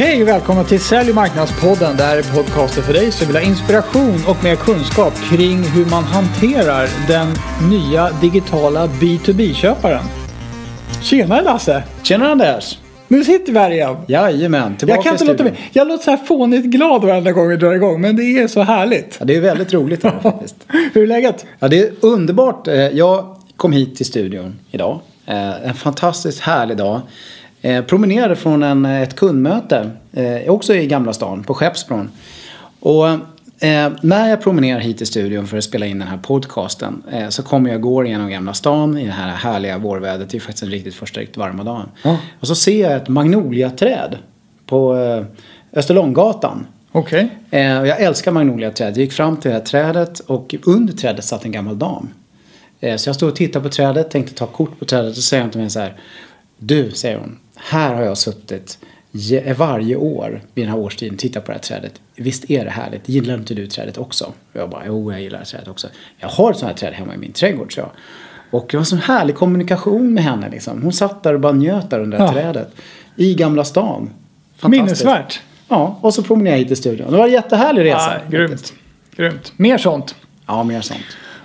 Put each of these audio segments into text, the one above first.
Hej och välkomna till Sälj och marknadspodden. Det här är podcasten för dig som vill ha inspiration och mer kunskap kring hur man hanterar den nya digitala B2B-köparen. Tjena Lasse! Tjena Anders! Nu sitter vi här igen. Jajamän, tillbaka Jag kan inte låta bli. Jag låter så här fånigt glad varenda gång vi drar igång men det är så härligt. Ja, det är väldigt roligt här faktiskt. Hur är läget? Ja, det är underbart. Eh, Jag kom hit till studion idag. Eh, En fantastiskt härlig dag. Eh, Promenerade från en, ett kundmöte, eh, också i Gamla stan, på Skeppsbron. Och eh, när jag promenerar hit till studion för att spela in den här podcasten eh, så kommer jag går genom Gamla stan i det här härliga vårvädret. Det är faktiskt den riktigt första riktigt varma dagen. Ja. Och så ser jag ett magnoliaträd på eh, Österlånggatan. Okej. Eh, och jag älskar magnoliaträd. Jag gick fram till det här trädet och under trädet satt en gammal dam. Eh, så jag stod och tittade på trädet, tänkte ta kort på trädet och säger hon till mig så här. Du, säger hon, här har jag suttit je- varje år vid den här årstiden tittat på det här trädet. Visst är det härligt? Gillar inte du trädet också? Och jag bara, jo jag gillar trädet också. Jag har ett sånt här träd hemma i min trädgård, så jag. Och det var en sån härlig kommunikation med henne liksom. Hon satt där och bara njöt där under det här Ja. trädet. I Gamla stan. Minnesvärt. Ja, och så promenerade jag hit till studion. Det var en jättehärlig resa. Ja, grymt. grymt. Mer sånt. Ja, mer sånt.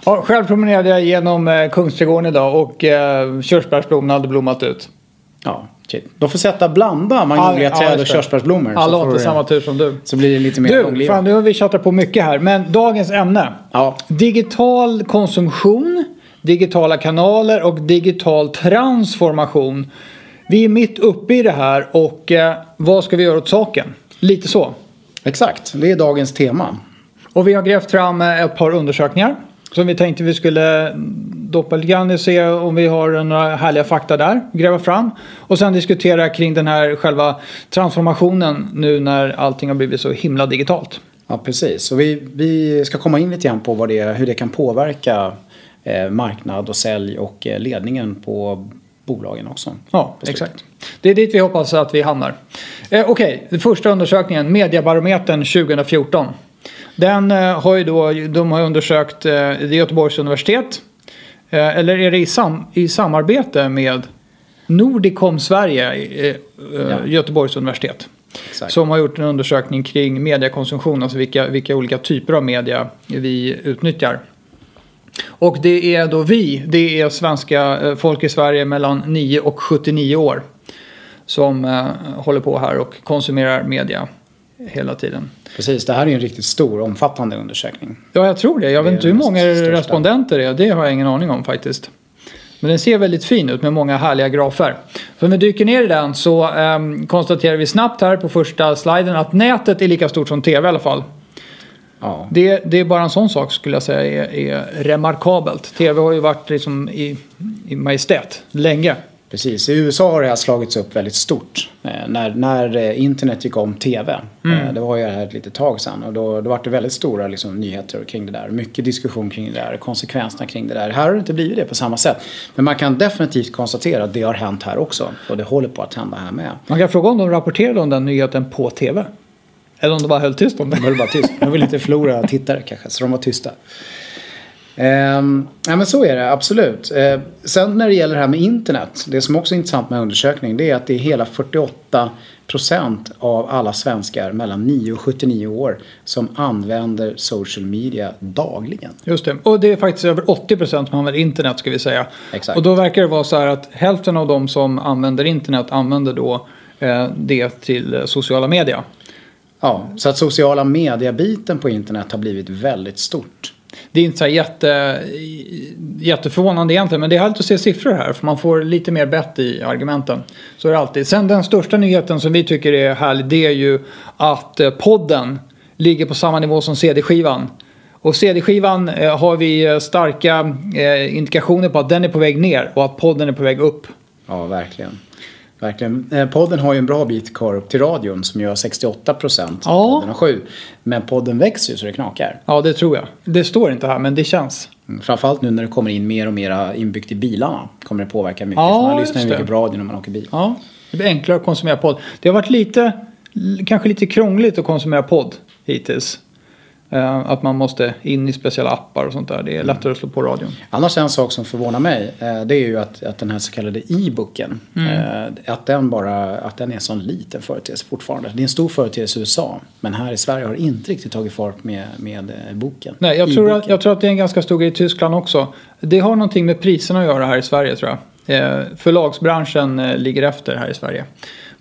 Ja, själv promenerade jag genom eh, Kungsträdgården idag och eh, körsbärsblomman hade blommat ut. Ja, shit. De får sätta blanda magnoliaträd Ja, och körsbärsblommor. Alla har inte samma tur som du. Så blir det lite mer Du, fan nu har vi tjatat på mycket här. Men dagens ämne. Ja. Digital konsumtion, digitala kanaler och digital transformation. Vi är mitt uppe i det här och eh, vad ska vi göra åt saken? Lite så. Exakt, det är dagens tema. Och vi har grävt fram eh, ett par undersökningar som vi tänkte vi skulle doppa lite grann och se om vi har några härliga fakta där. Gräva fram. Och sen diskutera kring den här själva transformationen nu när allting har blivit så himla digitalt. Ja, precis. Och vi, vi ska komma in lite grann på vad det, hur det kan påverka eh, marknad och sälj och eh, ledningen på bolagen också. Ja, exakt. Det är dit vi hoppas att vi hamnar. Eh, Okej, den första undersökningen, Mediabarometern 2014. Den eh, har ju då, de har undersökt eh, det är Göteborgs universitet. Eh, eller är det i, sam, i samarbete med Nordicom Sverige, Ja. Göteborgs universitet. Exakt. Som har gjort en undersökning kring mediekonsumtion, alltså vilka, vilka olika typer av media vi utnyttjar. Och det är då vi, det är svenska folk i Sverige mellan 9 och 79 år. Som håller på här och konsumerar media hela tiden. Precis, det här är en riktigt stor, omfattande undersökning. Ja, jag tror det. Jag vet Det inte är hur många respondenter det är. Det har jag ingen aning om faktiskt. Men den ser väldigt fin ut med många härliga grafer. Så om vi dyker ner i den så ehm, konstaterar vi snabbt här på första sliden att nätet är lika stort som tv i alla fall. Ja, Det, det är bara en sån sak skulle jag säga är, är remarkabelt. TV har ju varit liksom i, i majestät länge. Precis. I USA har det här slagits upp väldigt stort. Eh, när, när eh, internet gick om tv. Mm. Eh, det var ju här ett litet tag sedan. Och då, då var det väldigt stora liksom, nyheter kring det där. Mycket diskussion kring det där. Konsekvenserna kring det där. Här har det inte blivit det på samma sätt. Men man kan definitivt konstatera att det har hänt här också. Och det håller på att hända här med. Man kan fråga om de rapporterade om den nyheten på TV. Eller om de bara höll tyst om det. De höll bara tyst. De vill inte förlora tittare kanske, så de var tysta. Ehm, ja men så är det, absolut. Ehm, sen när det gäller det här med internet. Det som också är intressant med undersökningen det är att det är hela 48 procent av alla svenskar mellan 9 och 79 år som använder social media dagligen. Just det. Och det är faktiskt över 80% som använder internet ska vi säga. Exakt. Och då verkar det vara så här att hälften av de som använder internet använder då eh, det till sociala media. Ja, så att sociala media-biten på internet har blivit väldigt stort. Det är inte så här jätte, jätteförvånande egentligen men det är härligt att se siffror här för man får lite mer bett i argumenten. Så är det alltid. Sen den största nyheten som vi tycker är härlig det är ju att eh, podden ligger på samma nivå som CD-skivan. Och CD-skivan eh, har vi eh, starka eh, indikationer på att den är på väg ner och att podden är på väg upp. Ja, verkligen. Verkligen. Eh, Podden har ju en bra bit kvar upp till radion som gör 68 procent. Ja. Podden har 7. Men podden växer ju så det knakar. Ja, det tror jag. Det står inte här men det känns. Mm, Framförallt nu när det kommer in mer och mer inbyggt i bilarna. Kommer det påverka mycket. Ja, för man lyssnar ju mycket på radio när man åker bil. Ja, det blir enklare att konsumera podd. Det har varit lite, kanske lite krångligt att konsumera podd hittills. Eh, att man måste in i speciella appar och sånt där. Det är lättare att slå på radion. Annars en sak som förvånar mig eh, det är ju att, att den här så kallade e-booken eh, att den bara att den är en sån liten företeelse fortfarande. Det är en stor företeelse i USA men här i Sverige har det inte riktigt tagit fart med, med boken. Nej, jag tror, att, jag tror att det är en ganska stor grej i Tyskland också. Det har någonting med priserna att göra här i Sverige tror jag. Förlagsbranschen ligger efter här i Sverige.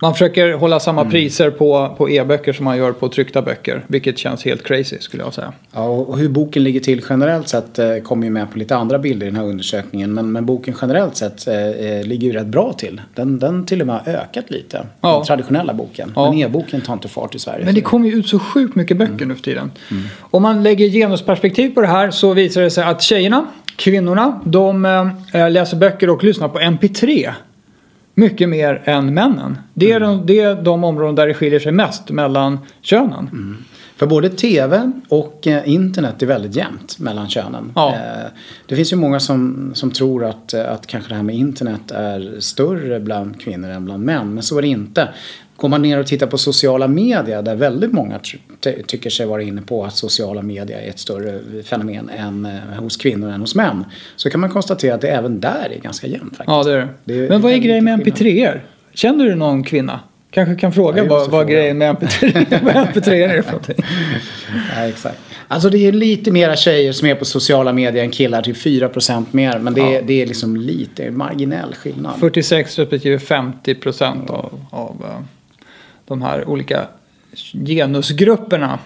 Man försöker hålla samma Mm. priser på, på e-böcker som man gör på tryckta böcker. Vilket känns helt crazy skulle jag säga. Ja, och hur boken ligger till generellt sett eh, kommer ju med på lite andra bilder i den här undersökningen. Men, men boken generellt sett eh, eh, ligger ju rätt bra till. Den, den till och med har ökat lite. Ja. Den traditionella boken. Ja. Men e-boken tar inte fart i Sverige. Men det kommer ju ut så sjukt mycket böcker Mm. nu för tiden. Om man lägger genusperspektiv på det här så visar det sig att tjejerna, kvinnorna, de eh, läser böcker och lyssnar på MP3. Mycket mer än männen. Det är, Mm. de, det är de områden där det skiljer sig mest mellan könen. Mm. För både tv och eh, internet är väldigt jämnt mellan könen. Ja. Eh, det finns ju många som, som tror att, eh, att kanske det här med internet är större bland kvinnor än bland män. Men så är det inte. Går man ner och tittar på sociala medier där väldigt många tycker sig vara inne på att sociala medier är ett större fenomen än eh, hos kvinnor än hos män. Så kan man konstatera att det även där är ganska jämnt faktiskt. Ja, det är det. Det är Men vad är grejen med skillnad. MP3er? Känner du någon kvinna? Kanske kan fråga Ja, vad, vad grejen med MP3 vad MP3 är för någonting. Ja, exakt. Alltså det är lite mera tjejer som är på sociala medier än killar, typ 4% mer. Men det, är, Ja. det är liksom lite marginell skillnad. 46 respektive 50 procent av, av eh, de här olika genusgrupperna.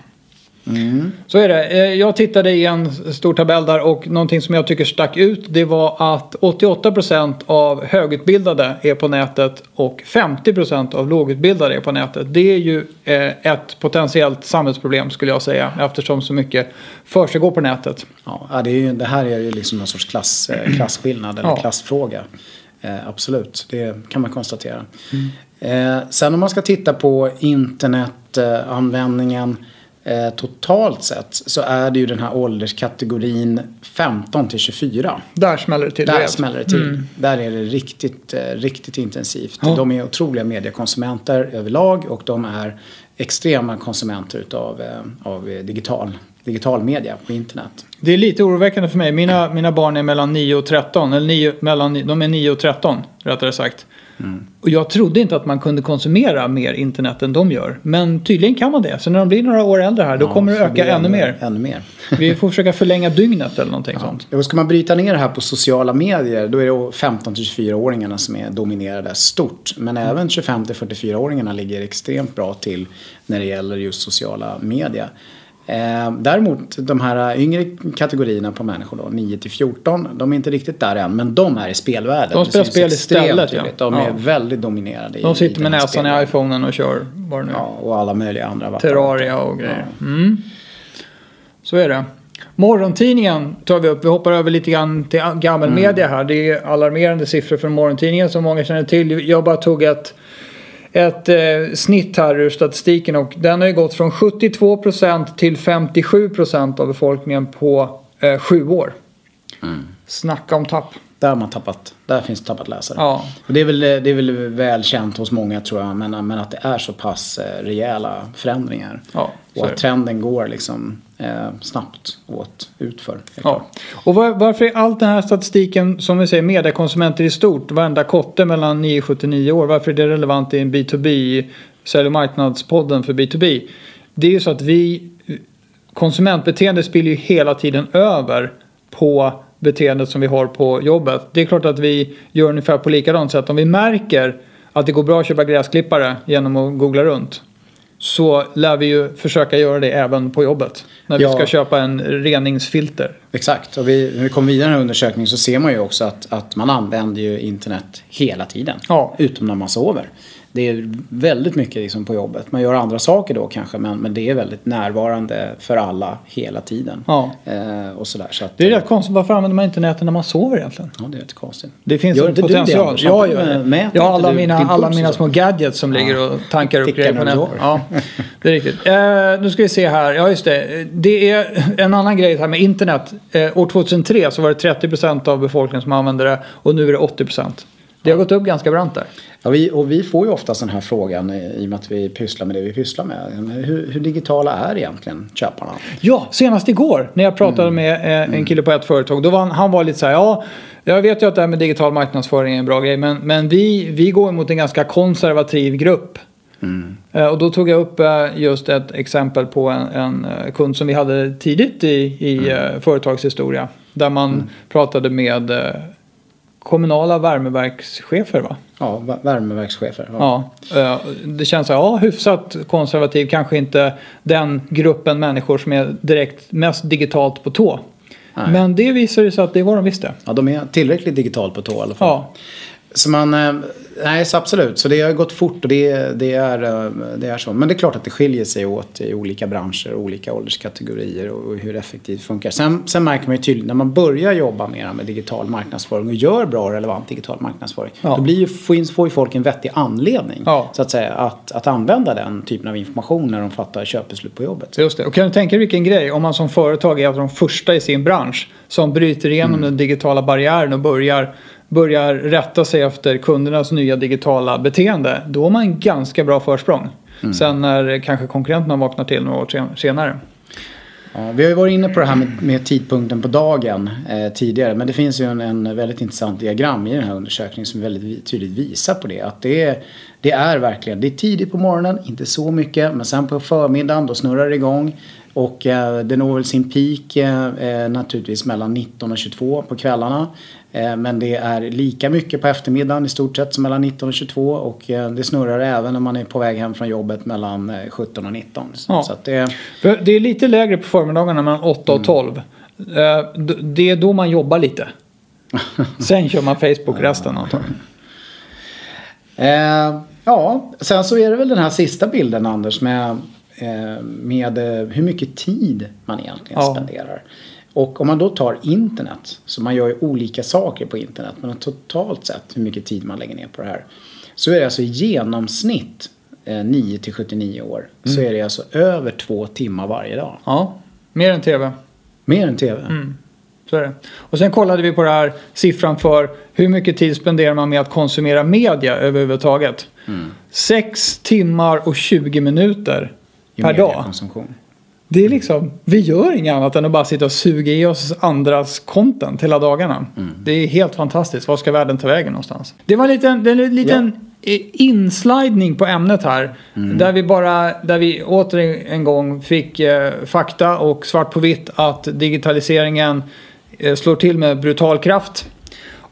Mm. Så är det. Eh, Jag tittade i en stor tabell där och någonting som jag tycker stack ut det var att 88% av högutbildade är på nätet och 50% av lågutbildade är på nätet. Det är ju eh, ett potentiellt samhällsproblem skulle jag säga eftersom så mycket försiggår på nätet. Ja, det, är ju, det här är ju liksom någon sorts klass, eh, klasskillnad eller Ja. klassfråga. Eh, absolut, det kan man konstatera. Eh, sen om man ska titta på internetanvändningen eh, totalt sett så är det ju den här ålderskategorin 15 till 24. Där smäller det till. Där smäller det till. Där är det riktigt, eh, riktigt intensivt. Ja. De är otroliga mediekonsumenter överlag och de är extrema konsumenter utav, eh, av digital, digital media på internet. Det är lite oroväckande för mig. Mina, mina barn är mellan 9 och 13. Eller 9, mellan, de är 9 och 13 rättare sagt. Och jag trodde inte att man kunde konsumera mer internet än de gör. Men tydligen kan man det. Så när de blir några år äldre här då Ja, kommer det öka det ännu mer. Ännu mer. Vi får försöka förlänga dygnet eller någonting sånt. Och ska man bryta ner det här på sociala medier då är det 15 till 24-åringarna som är dominerade stort. Men även 25 till 44-åringarna ligger extremt bra till när det gäller just sociala medier. Eh, däremot de här yngre kategorierna på människor då, 9 till 14, de är inte riktigt där än. Men de är i spelvärlden. De spelar spel istället, ja. De Ja. är väldigt dominerade. i- De i sitter med den här näsan i iPhonen och kör vad nu. Ja, och alla möjliga andra. Terraria och grejer. Mm. Så är det. Morgontidningen tar vi upp. Vi hoppar över lite grann till gammal Mm. media här. Det är alarmerande siffror från morgontidningen som många känner till. Jag bara tog ett, ett eh, snitt här ur statistiken och den har ju gått från 72% till 57% av befolkningen på eh, sju år. Mm. Snacka om tapp. Där har man tappat. Där finns det tappat läsare. Ja. Och det, är väl, det är väl väl känt hos många tror jag. Men, men att det är så pass eh, rejäla förändringar. Ja, och att trenden går liksom eh, snabbt åt utför. Ja. Och var, varför är allt den här statistiken, som vi säger, mediekonsumenter i stort, varenda kotte mellan 9 och 79 år, varför är det relevant i en B2B, sälj och marknadspodden för B2B? Det är ju så att vi, konsumentbeteende spiller ju hela tiden över på beteendet som vi har på jobbet. Det är klart att vi gör ungefär på likadant sätt. Om vi märker att det går bra att köpa gräsklippare genom att googla runt så lär vi ju försöka göra det även på jobbet. När vi Ja. ska köpa en reningsfilter. Exakt. Och vi, när vi kommer vidare i den här undersökningen så ser man ju också att, att man använder ju internet hela tiden. Ja. Utom när man sover. Det är väldigt mycket liksom på jobbet. Man gör andra saker då kanske men, men det är väldigt närvarande för alla hela tiden. Ja. Eh, och sådär. Så att, Det är rätt konstigt. Varför använder man inte nätet när man sover egentligen? Ja, det är rätt konstigt. Det finns Gör en du det, potential. Anders? ja, Antingen ja, mäter ja, alla mina, alla mina små gadgets som ligger och tankar upp grejer på nätet. Ja, det är riktigt. Eh, nu ska vi se här. Ja, just det. Det är en annan grej här med internet. Eh, år 2003 så var det 30% av befolkningen som använde det och nu är det 80%. Det har gått upp ganska brant där. Ja, vi, och vi får ju ofta den här frågan i och med att vi pysslar med det vi pysslar med. Hur, hur digitala är egentligen köparna? Ja, senast igår när jag pratade med eh, en kille på ett företag. Då var han, han var lite så här, ja, jag vet ju att det här med digital marknadsföring är en bra grej. Men, men vi, vi går mot en ganska konservativ grupp. Eh, Och då tog jag upp eh, just ett exempel på en, en kund som vi hade tidigt i, i eh, företagshistoria. Där man pratade med eh, kommunala värmeverkschefer va? Ja, vä- värmeverkschefer. Ja. Ja, eh, det känns så här, ja, hyfsat konservativ, kanske inte den gruppen människor som är direkt mest digitalt på tå. Nej. Men det visade sig att det var de visste. ja, de är tillräckligt digitalt på tå i alla fall. Ja, Så man, eh, nej så absolut. Så det har gått fort och det, det, är, eh, det är så. Men det är klart att det skiljer sig åt i olika branscher, olika ålderskategorier och, hur effektivt det funkar. Sen, sen märker man ju tydligt när man börjar jobba mer med digital marknadsföring och gör bra och relevant digital marknadsföring. Ja. Då blir ju, får, in- får ju folk en vettig anledning Ja. så att säga att, att använda den typen av information när de fattar köpbeslut på jobbet. just det. Och kan du tänka dig vilken grej om man som företag är av de första i sin bransch som bryter igenom den digitala barriären och börjar, börjar rätta sig efter kundernas nya digitala beteende. Då har man en ganska bra försprång. Sen när kanske konkurrenterna vaknar till några år sen- senare. Ja, vi har ju varit inne på det här med, med tidpunkten på dagen eh, tidigare. Men det finns ju en, en väldigt intressant diagram i den här undersökningen som väldigt tydligt visar på det. Att det är, det är verkligen, det är tidigt på morgonen, inte så mycket. Men sen på förmiddagen då snurrar det igång. Och eh, det når väl sin peak eh, eh, naturligtvis mellan 19 och 22 på kvällarna. Eh, men det är lika mycket på eftermiddagen i stort sett som mellan 19 och 22. Och eh, det snurrar även när man är på väg hem från jobbet mellan eh, 17 och 19. Ja. Så det, det är lite lägre på förmiddagarna mellan 8 och 12. Eh, d- Det är då man jobbar lite. Sen kör man Facebook resten antagligen. Eh, ja, sen så är det väl den här sista bilden Anders med, eh, med eh, hur mycket tid man egentligen Ja. spenderar. Och om man då tar internet, så man gör ju olika saker på internet, men totalt sett hur mycket tid man lägger ner på det här. Så är det alltså i genomsnitt eh, 9 till 79 år, så är det alltså över två timmar varje dag. Ja, mer än tv. Mer än tv. Så är det. Och sen kollade vi på det här siffran för hur mycket tid spenderar man med att konsumera media överhuvudtaget. 6 timmar och 20 minuter I per dag. Det är liksom, vi gör inget annat än att bara sitta och suga i oss andras content hela dagarna. Det är helt fantastiskt. Var ska världen ta vägen någonstans? Det var en liten, en liten eh, inslidning på ämnet här. Där vi bara, där vi åter en gång fick eh, fakta och svart på vitt att digitaliseringen eh, slår till med brutal kraft.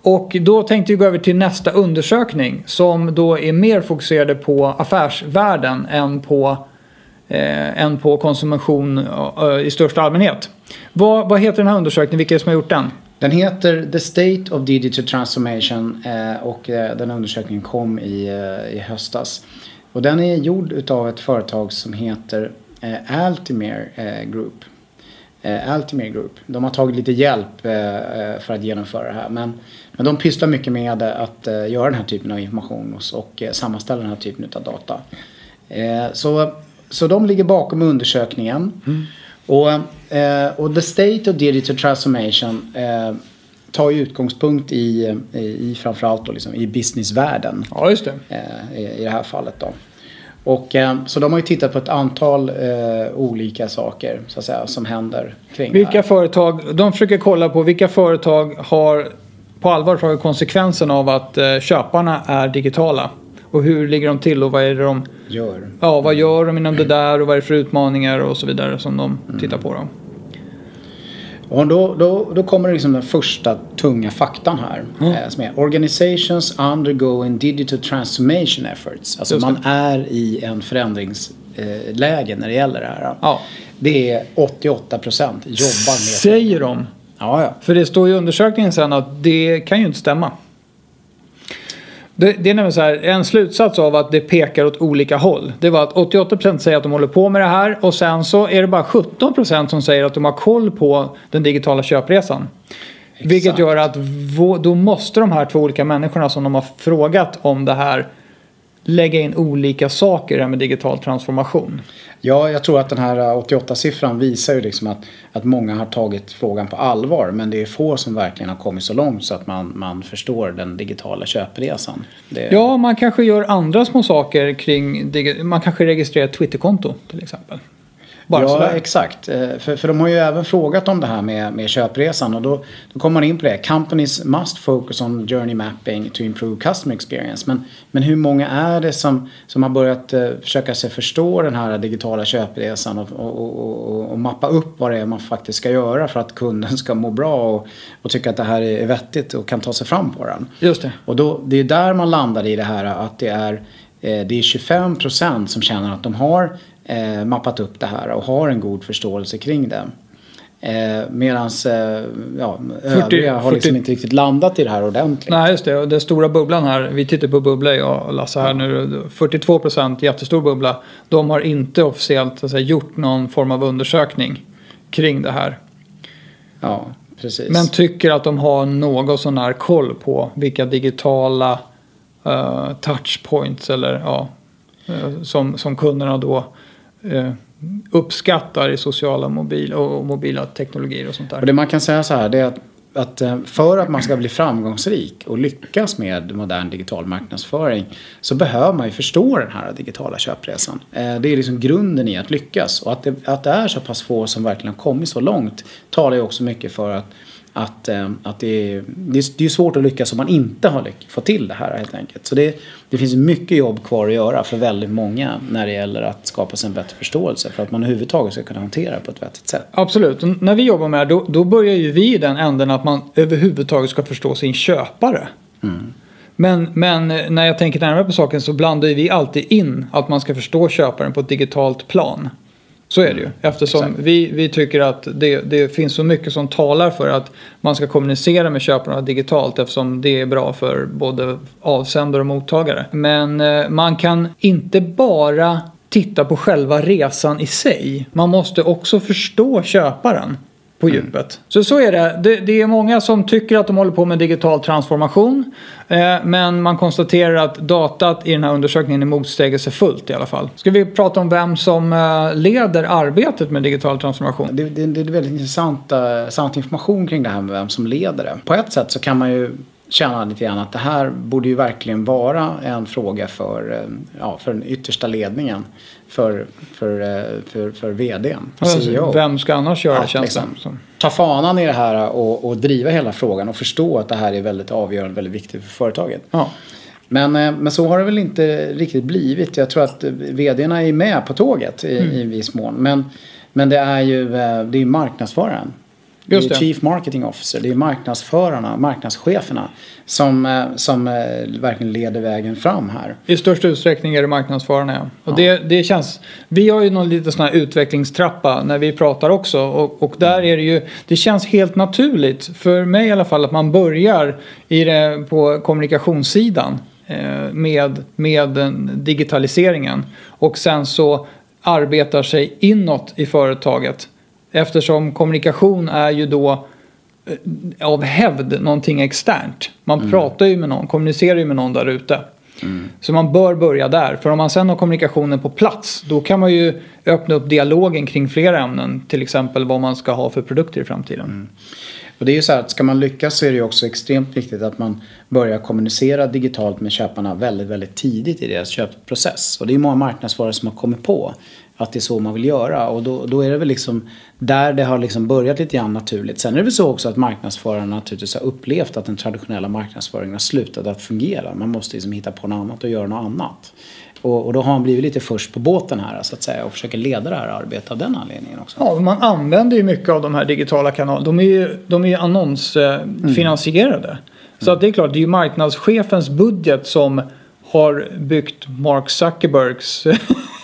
Och då tänkte vi gå över till nästa undersökning som då är mer fokuserade på affärsvärlden än på eh, än på konsumtion eh, i största allmänhet. Vad, vad heter den här undersökningen? Vilka är det som har gjort den? Den heter The State of Digital Transformation eh, och eh, den undersökningen kom i, eh, i höstas. Och den är gjord utav ett företag som heter eh, eh, Group. Eh, Group. De har tagit lite hjälp eh, eh, för att genomföra det här. Men, men de pysslar mycket med att eh, göra den här typen av information och, och eh, sammanställa den här typen av data. Eh, så, så de ligger bakom undersökningen. Och, eh, och The State of Digital Transformation eh, tar ju utgångspunkt i, i, i framförallt då liksom i businessvärlden Ja, just det. eh, i, i det här fallet då. Och, eh, så de har ju tittat på ett antal eh, olika saker så att säga, som händer kring det Vilka här. företag, de försöker kolla på vilka företag har på allvar tagit konsekvensen av att eh, köparna är digitala. Och hur ligger de till och vad är det de, gör. ja vad gör de inom det där och vad är det för utmaningar och så vidare som de tittar på då. Och då, då, då kommer liksom den första tunga faktan här. Eh, som är Organizations undergoing digital transformation efforts. Alltså man är i en förändringsläge eh, när det gäller det här. Ja. Det är 88 procent jobbar med... Säger de. Ja, ja. För det står i undersökningen sen att det kan ju inte stämma. Det, det är nämligen så här, en slutsats av att det pekar åt olika håll. Det var att 88% säger att de håller på med det här och sen så är det bara 17% som säger att de har koll på den digitala köpresan. Vilket Exakt. gör att då måste de här två olika människorna som de har frågat om det här lägga in olika saker här med digital transformation. Ja, jag tror att den här 88-siffran visar ju liksom att, att många har tagit frågan på allvar. Men det är få som verkligen har kommit så långt så att man, man förstår den digitala köpresan. Det... Ja, man kanske gör andra små saker kring... Man kanske registrerar ett Twitterkonto till exempel. Bara ja, sådär. exakt. Eh, för, för de har ju även frågat om det här med, med köpresan och då, då kommer man in på det. Companies must focus on journey mapping to improve customer experience. Men, men hur många är det som, som har börjat uh, försöka sig förstå den här digitala köpresan och, och, och, och, mappa upp vad det är man faktiskt ska göra för att kunden ska må bra och, och tycka att det här är vettigt och kan ta sig fram på den. Just det. Och då, det är där man landar i det här att det är eh, det är 25 procent som känner att de har eh, mappat upp det här och har en god förståelse kring det. Eh, Medan eh, ja, 40, övriga har liksom inte riktigt landat i det här ordentligt. Nej, just det. Och den stora bubblan här, vi tittar på bubbla jag och Lasse här nu. 42 procent, jättestor bubbla. De har inte officiellt säga, gjort någon form av undersökning kring det här. Ja, precis. Men tycker att de har något sån här koll på vilka digitala uh, touchpoints eller ja, uh, som, som kunderna då eh, uppskattar i sociala mobil och mobila teknologier och sånt där. Och det man kan säga så här det är att, att eh, för att man ska bli framgångsrik och lyckas med modern digital marknadsföring så behöver man ju förstå den här digitala köpresan. Eh, det är liksom grunden i att lyckas och att det, att det är så pass få som verkligen har kommit så långt talar ju också mycket för att att, eh, att det, är, det, är, svårt att lyckas om man inte har fått till det här helt enkelt. Så det, det finns mycket jobb kvar att göra för väldigt många när det gäller att skapa sig en bättre förståelse för att man överhuvudtaget ska kunna hantera det på ett vettigt sätt. Absolut, och när vi jobbar med det då, då börjar ju vi i den änden att man överhuvudtaget ska förstå sin köpare. Mm. Men, men när jag tänker närmare på saken så blandar vi alltid in att man ska förstå köparen på ett digitalt plan. Så är det ju. Eftersom vi, vi tycker att det, det finns så mycket som talar för att man ska kommunicera med köparna digitalt eftersom det är bra för både avsändare och mottagare. Men eh, man kan inte bara titta på själva resan i sig. Man måste också förstå köparen på mm. djupet. Mm. Så så är det. det. det. är många som tycker att de håller på med digital transformation. Eh, men man konstaterar att datat i den här undersökningen är motsägelsefullt i alla fall. Ska vi prata om vem som eh, leder arbetet med digital transformation? Det, det, det är väldigt intressant, uh, intressant information kring det här med vem som leder det. På ett sätt så kan man ju känna lite grann att det här borde ju verkligen vara en fråga för, eh, ja, för den yttersta ledningen. För, för, eh, för, för vdn, för CEO. Vem ska annars göra ja, känns liksom. Ta fanan i det här och, och driva hela frågan och förstå att det här är väldigt avgörande, väldigt viktigt för företaget. Ja. Men, eh, men så har det väl inte riktigt blivit. Jag tror att vdarna är med på tåget i, mm. i viss mån. Men, men det är ju det är marknadsföraren det är Chief Marketing Officer, det är marknadsförarna, marknadscheferna som, eh, som eh, verkligen leder vägen fram här. I störst utsträckning är det marknadsförarna ja. Och ja. Det, det känns, vi har ju någon liten sån här utvecklingstrappa när vi pratar också och, och där är det ju, det känns helt naturligt för mig i alla fall att man börjar i det, på kommunikationssidan eh, med, med digitaliseringen och sen så arbetar sig inåt i företaget Eftersom kommunikation är ju då eh, av hävd någonting externt. Man mm. pratar ju med någon, kommunicerar ju med någon där ute. Mm. Så man bör börja där. För om man sen har kommunikationen på plats då kan man ju öppna upp dialogen kring flera ämnen. Till exempel vad man ska ha för produkter i framtiden. Mm. Och det är ju så här att ska man lyckas så är det ju också extremt viktigt att man börjar kommunicera digitalt med köparna väldigt, väldigt tidigt i deras köpprocess. Och det är många marknadsförare som har kommit på att det är så man vill göra. Och då, då är det väl liksom där det har liksom börjat lite grann naturligt. Sen är det väl så också att marknadsförarna naturligtvis har upplevt att den traditionella marknadsföringen har slutat att fungera. Man måste liksom hitta på något annat och göra något annat. Och, och, då har man blivit lite först på båten här så att säga och försöker leda det här arbetet av den anledningen också. Ja, man använder ju mycket av de här digitala kanalerna. De är ju, de är ju annonsfinansierade. Mm. Så att det är klart, det är ju marknadschefens budget som har byggt Mark Zuckerbergs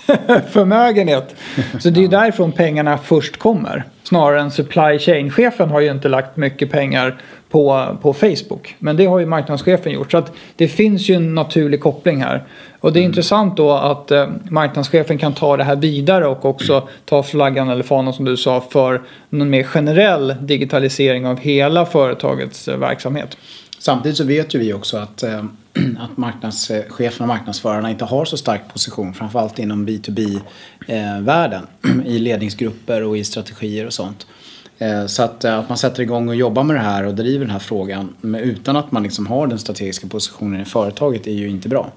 förmögenhet. Så det är därifrån pengarna först kommer. Snarare än supply chain-chefen har ju inte lagt mycket pengar på, på Facebook. Men det har ju marknadschefen gjort. Så att det finns ju en naturlig koppling här. Och det är mm. intressant då att eh, marknadschefen kan ta det här vidare och också ta flaggan eller fanan som du sa för någon mer generell digitalisering av hela företagets eh, verksamhet. Samtidigt så vet ju vi också att, eh, att marknadscheferna och marknadsförarna inte har så stark position, framförallt inom B2B-världen, i ledningsgrupper och i strategier och sånt. Eh, så att, eh, att man sätter igång och jobbar med det här och driver den här frågan utan att man liksom har den strategiska positionen i företaget är ju inte bra.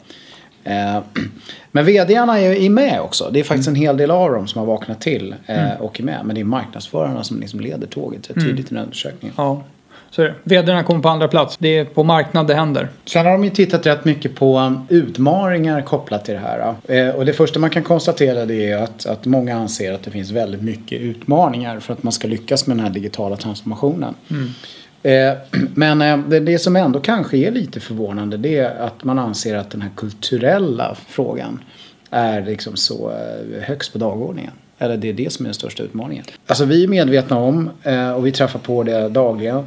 Eh, men vdarna är med också. Det är faktiskt en hel del av dem som har vaknat till mm. och är med. Men det är marknadsförarna som liksom leder tåget tydligt mm. i den undersökningen. Ja. Så är det. Vdarna kommer på andra plats. Det är på marknad det händer. Sen har de ju tittat rätt mycket på um, utmaningar kopplat till det här. Eh, och det första man kan konstatera det är att, att många anser att det finns väldigt mycket utmaningar för att man ska lyckas med den här digitala transformationen. Mm. Eh, men eh, det som ändå kanske är lite förvånande det är att man anser att den här kulturella frågan är liksom så högst på dagordningen. Eller det är det som är den största utmaningen. Alltså vi är medvetna om och vi träffar på det dagligen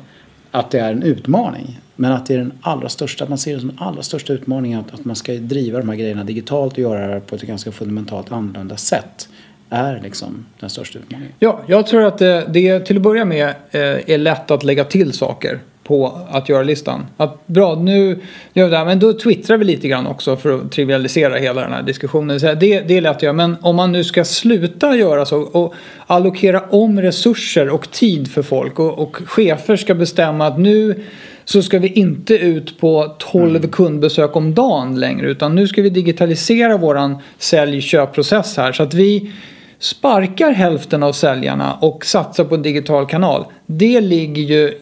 att det är en utmaning. Men att det är den allra största, man ser det som den allra största utmaningen att, att man ska driva de här grejerna digitalt och göra det på ett ganska fundamentalt annorlunda sätt är liksom den största utmaningen. Ja, jag tror att det, det till att börja med eh, är lätt att lägga till saker på att göra-listan. Att bra, nu gör vi det här, men då twittrar vi lite grann också för att trivialisera hela den här diskussionen. Så det, det är lätt att göra, men om man nu ska sluta göra så och allokera om resurser och tid för folk och, och chefer ska bestämma att nu så ska vi inte ut på 12 mm. kundbesök om dagen längre utan nu ska vi digitalisera våran sälj-köpprocess här så att vi sparkar hälften av säljarna och satsar på en digital kanal. Det ligger ju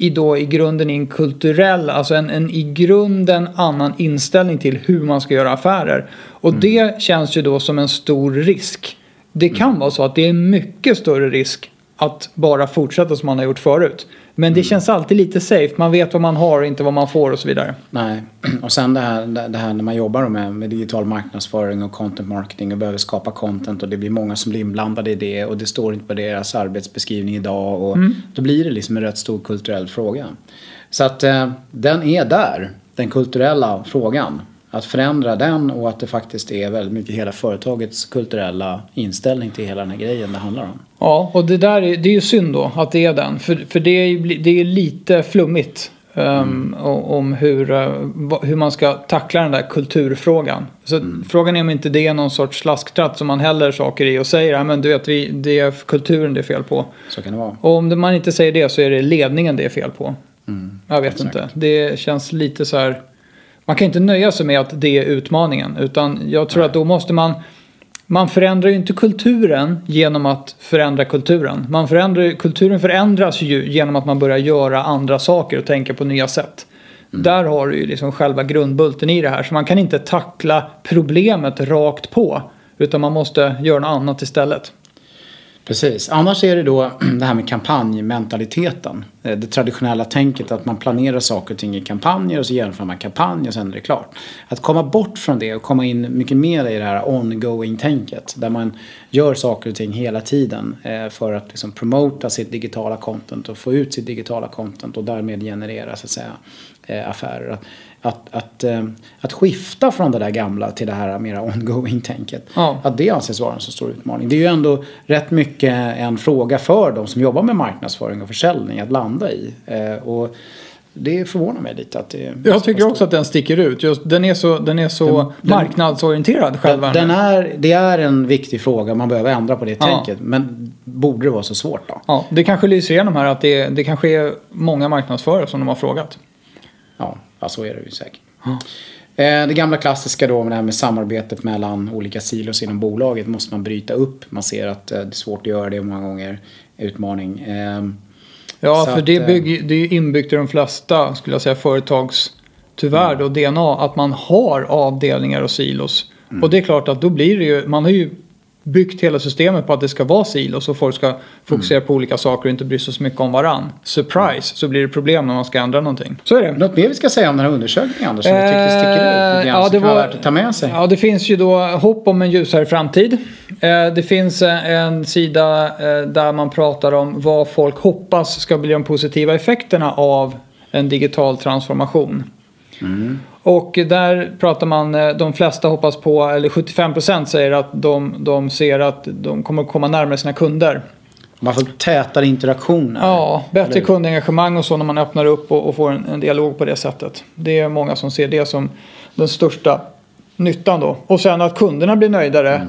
i, då, i grunden i en kulturell, alltså en, en i grunden annan inställning till hur man ska göra affärer. Och mm. det känns ju då som en stor risk. Det kan mm. vara så att det är mycket större risk att bara fortsätta som man har gjort förut. Men det mm. känns alltid lite safe. Man vet vad man har och inte vad man får och så vidare. Nej, och sen det här, det här när man jobbar med, med digital marknadsföring och content marketing och behöver skapa content och det blir många som blir inblandade i det och det står inte på deras arbetsbeskrivning idag och mm. då blir det liksom en rätt stor kulturell fråga. Så att eh, den är där, den kulturella frågan att förändra den och att det faktiskt är väldigt mycket hela företagets kulturella inställning till hela den här grejen det handlar om. Ja, och det där är, det är ju synd då att det är den. För, för det, är, det är lite flummigt um, mm. om hur, uh, hur man ska tackla den där kulturfrågan. Så mm. Frågan är om inte det är någon sorts slasktratt som man häller saker i och säger men du vet, vi, det är kulturen det är fel på. Så kan det vara. Och om man inte säger det så är det ledningen det är fel på. Mm. Jag vet Exakt. inte. Det känns lite så här man kan inte nöja sig med att det är utmaningen. Utan jag tror att då måste man man förändrar ju inte kulturen genom att förändra kulturen. Man förändrar, kulturen förändras ju genom att man börjar göra andra saker och tänka på nya sätt. Mm. Där har du ju liksom själva grundbulten i det här. Så man kan inte tackla problemet rakt på. Utan man måste göra något annat istället. Precis. Annars är det då det här med kampanjmentaliteten. Eh, det traditionella tänket att man planerar saker och ting i kampanjer och så genomför man kampanj och sen är det klart. Att komma bort från det och komma in mycket mer i det här ongoing-tänket. Där man gör saker och ting hela tiden eh, för att liksom promota sitt digitala content och få ut sitt digitala content och därmed generera så att säga eh, affärer att, att, eh, att skifta från det där gamla till det här mera ongoing-tänket. Ja. Att det anses vara en så stor utmaning. Det är ju ändå rätt mycket en fråga för de som jobbar med marknadsföring och försäljning att landa i. Eh, och det förvånar mig lite att det Jag tycker också att den sticker ut. Just, den är så, den är så den, marknadsorienterad själva. Den är, det är en viktig fråga, man behöver ändra på det ja. tänket. Men borde det vara så svårt då? Ja, det kanske lyser igenom här att det, det kanske är många marknadsförare som de har frågat. Ja, Ja, så är det ju säkert. Mm. Det gamla klassiska då med det här med samarbetet mellan olika silos inom bolaget måste man bryta upp. Man ser att eh, det är svårt att göra det många gånger. Utmaning. Ehm, ja, Så för att, det, bygger, det är inbyggt i de flesta, skulle jag säga, företags, tyvärr då, DNA. Att man har avdelningar och silos. Mm. Och det är klart att då blir det ju, man har ju byggt hela systemet på att det ska vara silos och folk ska fokusera mm. på olika saker och inte bry sig så mycket om varann. Surprise, så blir det problem när man ska ändra någonting. Så är det. Något mer vi ska säga om den här undersökningen Anders som eh, du tyckte sticker ut? Ja, det var värt att ta med sig. Ja, det finns ju då hopp om en ljusare framtid. Eh, det finns en sida eh, där man pratar om vad folk hoppas ska bli de positiva effekterna av en digital transformation. Mm. Och där pratar man, eh, de flesta hoppas på, eller 75% säger att de, de ser att de kommer komma närmare sina kunder. Man får tätare interaktioner. Ja, bättre Eller- kundengagemang och så när man öppnar upp och, och får en, en dialog på det sättet. Det är många som ser det som den största nyttan då. Och sen att kunderna blir nöjdare Mm.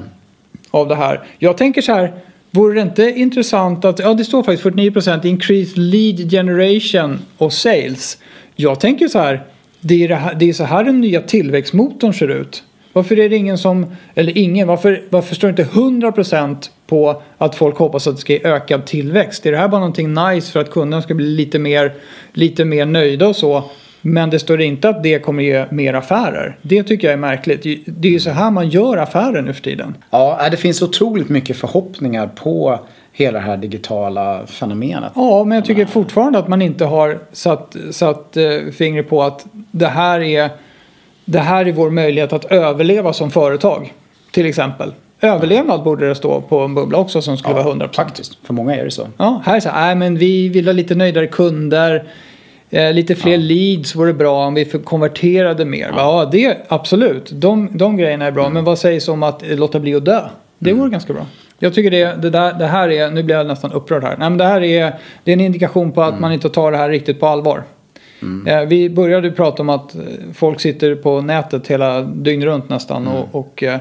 av det här. Jag tänker så här, vore det inte intressant att, ja det står faktiskt 49% increased lead generation och sales. Jag tänker så här, det är, det här, det är så här den nya tillväxtmotorn ser ut. Varför är det ingen som, eller ingen, varför, varför står det inte 100% på att folk hoppas att det ska ge ökad tillväxt? Är det här bara någonting nice för att kunderna ska bli lite mer, lite mer nöjda och så? Men det står inte att det kommer ge mer affärer. Det tycker jag är märkligt. Det är ju så här man gör affärer nu för tiden. Ja, det finns otroligt mycket förhoppningar på hela det här digitala fenomenet. Ja, men jag tycker fortfarande att man inte har satt, satt eh, fingret på att det här, är, det här är vår möjlighet att överleva som företag. Till exempel. Överlevnad borde det stå på en bubbla också som skulle vara 100%. Faktiskt, för många är det så. Ja, här är så här, nej, men vi vill ha lite nöjdare kunder. Eh, lite fler leads vore bra om vi konverterade mer. Ja, ja det absolut. De, de grejerna är bra. Men vad sägs om att låta bli att dö? Det vore ganska bra. Jag tycker det, det, där, det här är, nu blir jag nästan upprörd här. Nej, men det här är, det är en indikation på att man inte tar det här riktigt på allvar. Eh, vi började prata om att eh, folk sitter på nätet hela dygn runt nästan och, och eh,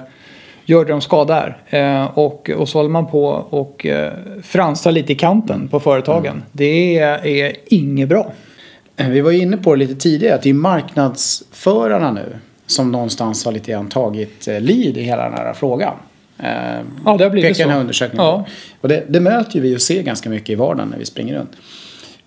gör det de ska där. Eh, och, och så håller man på och eh, fransar lite i kanten på företagen. Det är, är inget bra. Vi var ju inne på det lite tidigare att det är marknadsförarna nu som någonstans har lite grann tagit eh, lead i hela den här frågan. Eh, Ja, det har blivit pekar den här så. undersökningen Ja. Och det, det möter ju vi och ser ganska mycket i vardagen när vi springer runt.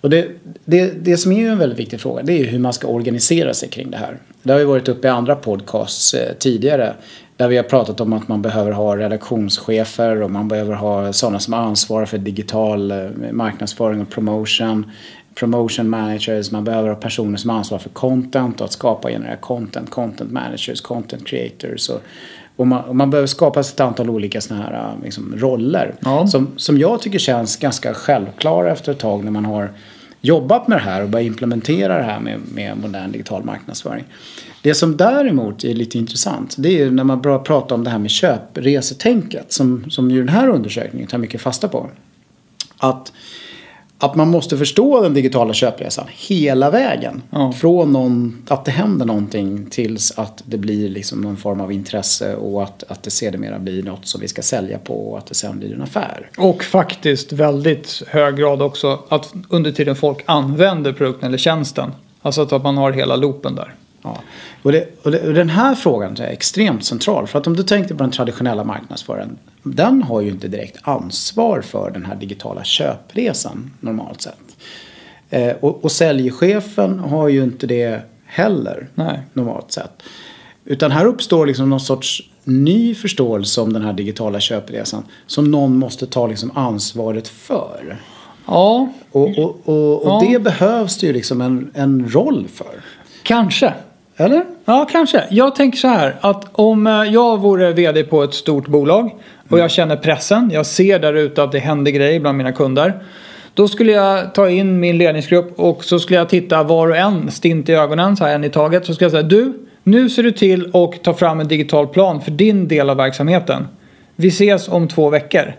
Och det, det, det som är ju en väldigt viktig fråga det är ju hur man ska organisera sig kring det här. Det har ju varit uppe i andra podcasts eh, tidigare. Där vi har pratat om att man behöver ha redaktionschefer och man behöver ha sådana som ansvarar för digital eh, marknadsföring och promotion. Promotion managers, man behöver ha personer som ansvarar för content och att skapa och generera content. Content managers, content creators. Och, och, man, och man behöver skapa ett antal olika såna här eh, liksom, roller. Ja. Som, som jag tycker känns ganska självklara efter ett tag när man har jobbat med det här och börjat implementera det här med, med modern digital marknadsföring. Det som däremot är lite intressant det är ju när man börjar prata om det här med köpresetänket som, som ju den här undersökningen tar mycket fasta på. Att, att man måste förstå den digitala köpresan hela vägen. Ja. Från någon, att det händer någonting tills att det blir liksom någon form av intresse och att, att det sedermera blir något som vi ska sälja på och att det sen blir en affär. Och faktiskt väldigt hög grad också att under tiden folk använder produkten eller tjänsten. Alltså att man har hela loopen där. Ja. Och, det, och, det, och den här frågan är extremt central. För att om du tänkte på den traditionella marknadsföringen. Den har ju inte direkt ansvar för den här digitala köpresan normalt sett. Eh, och, och säljchefen har ju inte det heller Nej. normalt sett. Utan här uppstår liksom någon sorts ny förståelse om den här digitala köpresan. Som någon måste ta liksom ansvaret för. Ja, Och, och, och, och Ja. det behövs det ju liksom en, en roll för. kanske. Eller? Ja, kanske. Jag tänker så här att om eh, jag vore vd på ett stort bolag och jag känner pressen, jag ser där ute att det händer grejer bland mina kunder. Då skulle jag ta in min ledningsgrupp och så skulle jag titta var och en stint i ögonen, så här en i taget. Så skulle jag säga du, nu ser du till och ta fram en digital plan för din del av verksamheten. Vi ses om två veckor.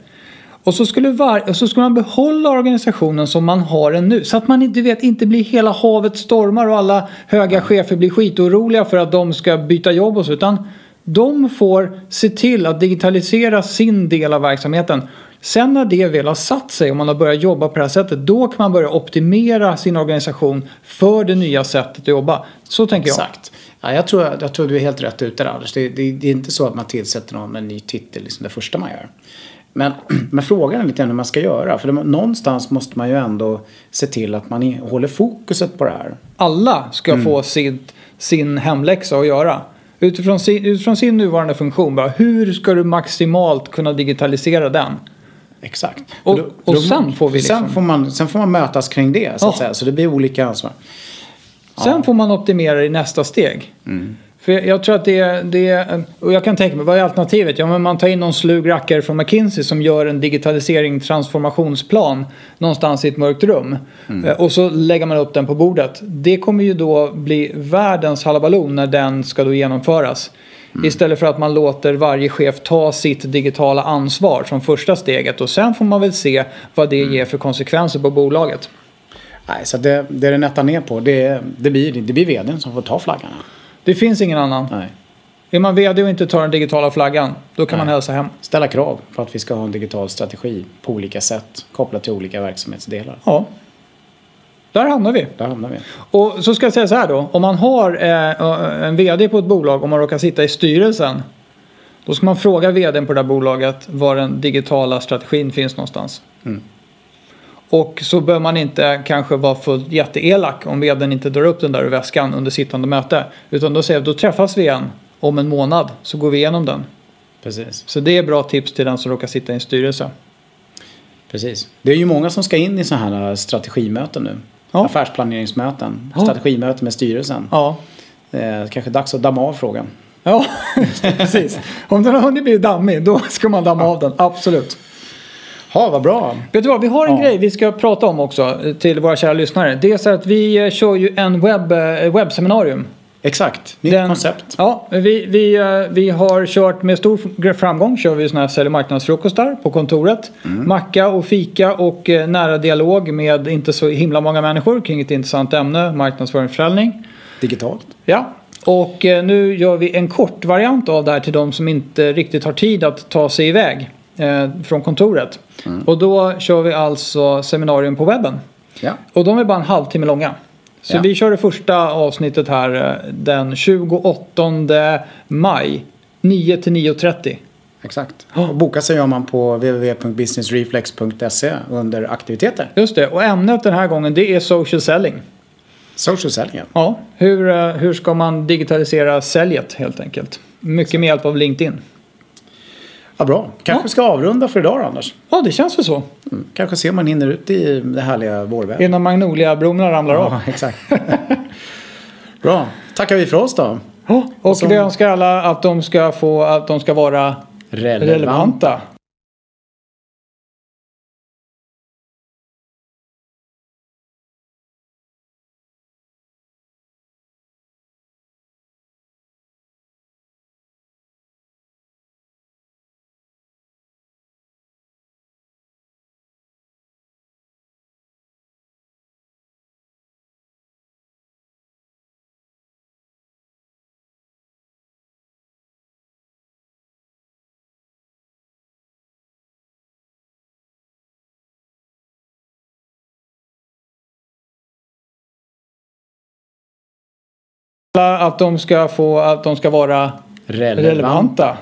Och så skulle, var, och så skulle man behålla organisationen som man har den nu. Så att man inte vet, inte blir hela havet stormar och alla höga chefer blir skitoroliga för att de ska byta jobb och så. Utan de får se till att digitalisera sin del av verksamheten. Sen när det väl har satt sig och man har börjat jobba på det här sättet. Då kan man börja optimera sin organisation för det nya sättet att jobba. Så tänker jag. Exakt. Ja, jag, tror, jag tror du är helt rätt ute där Anders. Det, det, det är inte så att man tillsätter någon med en ny titel liksom det första man gör. Men, men frågan är lite grann hur man ska göra. För det, någonstans måste man ju ändå se till att man i- håller fokuset på det här. alla ska få sitt, sin hemläxa att göra. Utifrån sin, utifrån sin nuvarande funktion, bara, hur ska du maximalt kunna digitalisera den? Exakt. Och- För och sen får vi sen, liksom- får man, sen får man mötas kring det så att Ja. säga. Så det blir olika ansvar. Sen får man optimera i nästa steg. För jag, tror att det är, det är, och jag kan tänka mig, vad är alternativet? Ja men man tar in någon slug rackare från McKinsey som gör en digitalisering transformationsplan någonstans i ett mörkt rum. Eh, Och så lägger man upp den på bordet. Det kommer ju då bli världens halabaloo när den ska då genomföras. Istället för att man låter varje chef ta sitt digitala ansvar som första steget. Och sen får man väl se vad det ger för konsekvenser på bolaget. Nej, så det, det det nättar ner på det, det, blir, det blir vdn som får ta flaggarna. Det finns ingen annan. Nej. Är man vd och inte tar den digitala flaggan, då kan man Nej. hälsa hem. Ställa krav på att vi ska ha en digital strategi på olika sätt kopplat till olika verksamhetsdelar. Ja. Där hamnar vi. Där hamnar vi. Och så ska jag säga så här då. Om man har eh, en VD på ett bolag och man råkar sitta i styrelsen. Då ska man fråga VDn på det där bolaget var den digitala strategin finns någonstans. Mm. Och så bör man inte kanske vara fullt jätteelak om VDn inte drar upp den där ur väskan under sittande möte. Utan då säger jag, då träffas vi igen om en månad så går vi igenom den. Precis. Så det är bra tips till den som råkar sitta i en styrelse. Precis. Det är ju många som ska in i sådana här strategimöten nu. Ja. Affärsplaneringsmöten. Ja. Strategimöten med styrelsen. Ja, Eh, kanske dags att damma av frågan. ja precis. Om den har hunnit bli dammig då ska man damma av den, absolut. Ja, vad bra. Vet du vad, vi har en Ja. grej vi ska prata om också eh, till våra kära lyssnare. Det är så att vi eh, kör ju en webb, eh, webbseminarium. Exakt. Nytt Den- koncept. Ja, vi, vi, vi har kört med stor framgång kör vi såna här sälj och marknadsfrukostar på kontoret. Macka och fika och nära dialog med inte så himla många människor kring ett intressant ämne, marknadsföring och försäljning. Digitalt. Ja, och nu gör vi en kort variant av det här till de som inte riktigt har tid att ta sig iväg eh, från kontoret. Och då kör vi alltså seminarium på webben. Ja. Och de är bara en halvtimme långa. Så Ja. vi kör det första avsnittet här eh, den 28 maj 9 till 9.30. Exakt. Och boka sig gör man på www.businessreflex.se under aktiviteter. Just det, och ämnet den här gången det är social selling. Social selling. Ja, hur, eh, hur ska man digitalisera säljet helt enkelt? Mycket med hjälp av LinkedIn. Ja, bra. Kanske Ja. vi ska avrunda för idag då, Anders. Ja, det känns väl så. Mm. Kanske ser man hinner ut i det härliga vårvädret. Innan magnoliablommorna ramlar av. Ja, exakt. bra. Tackar vi för oss då. Ja, och så- vi önskar alla att de ska, få, att de ska vara Relevant. relevanta. Att de ska, få, att de ska vara relevant. relevanta.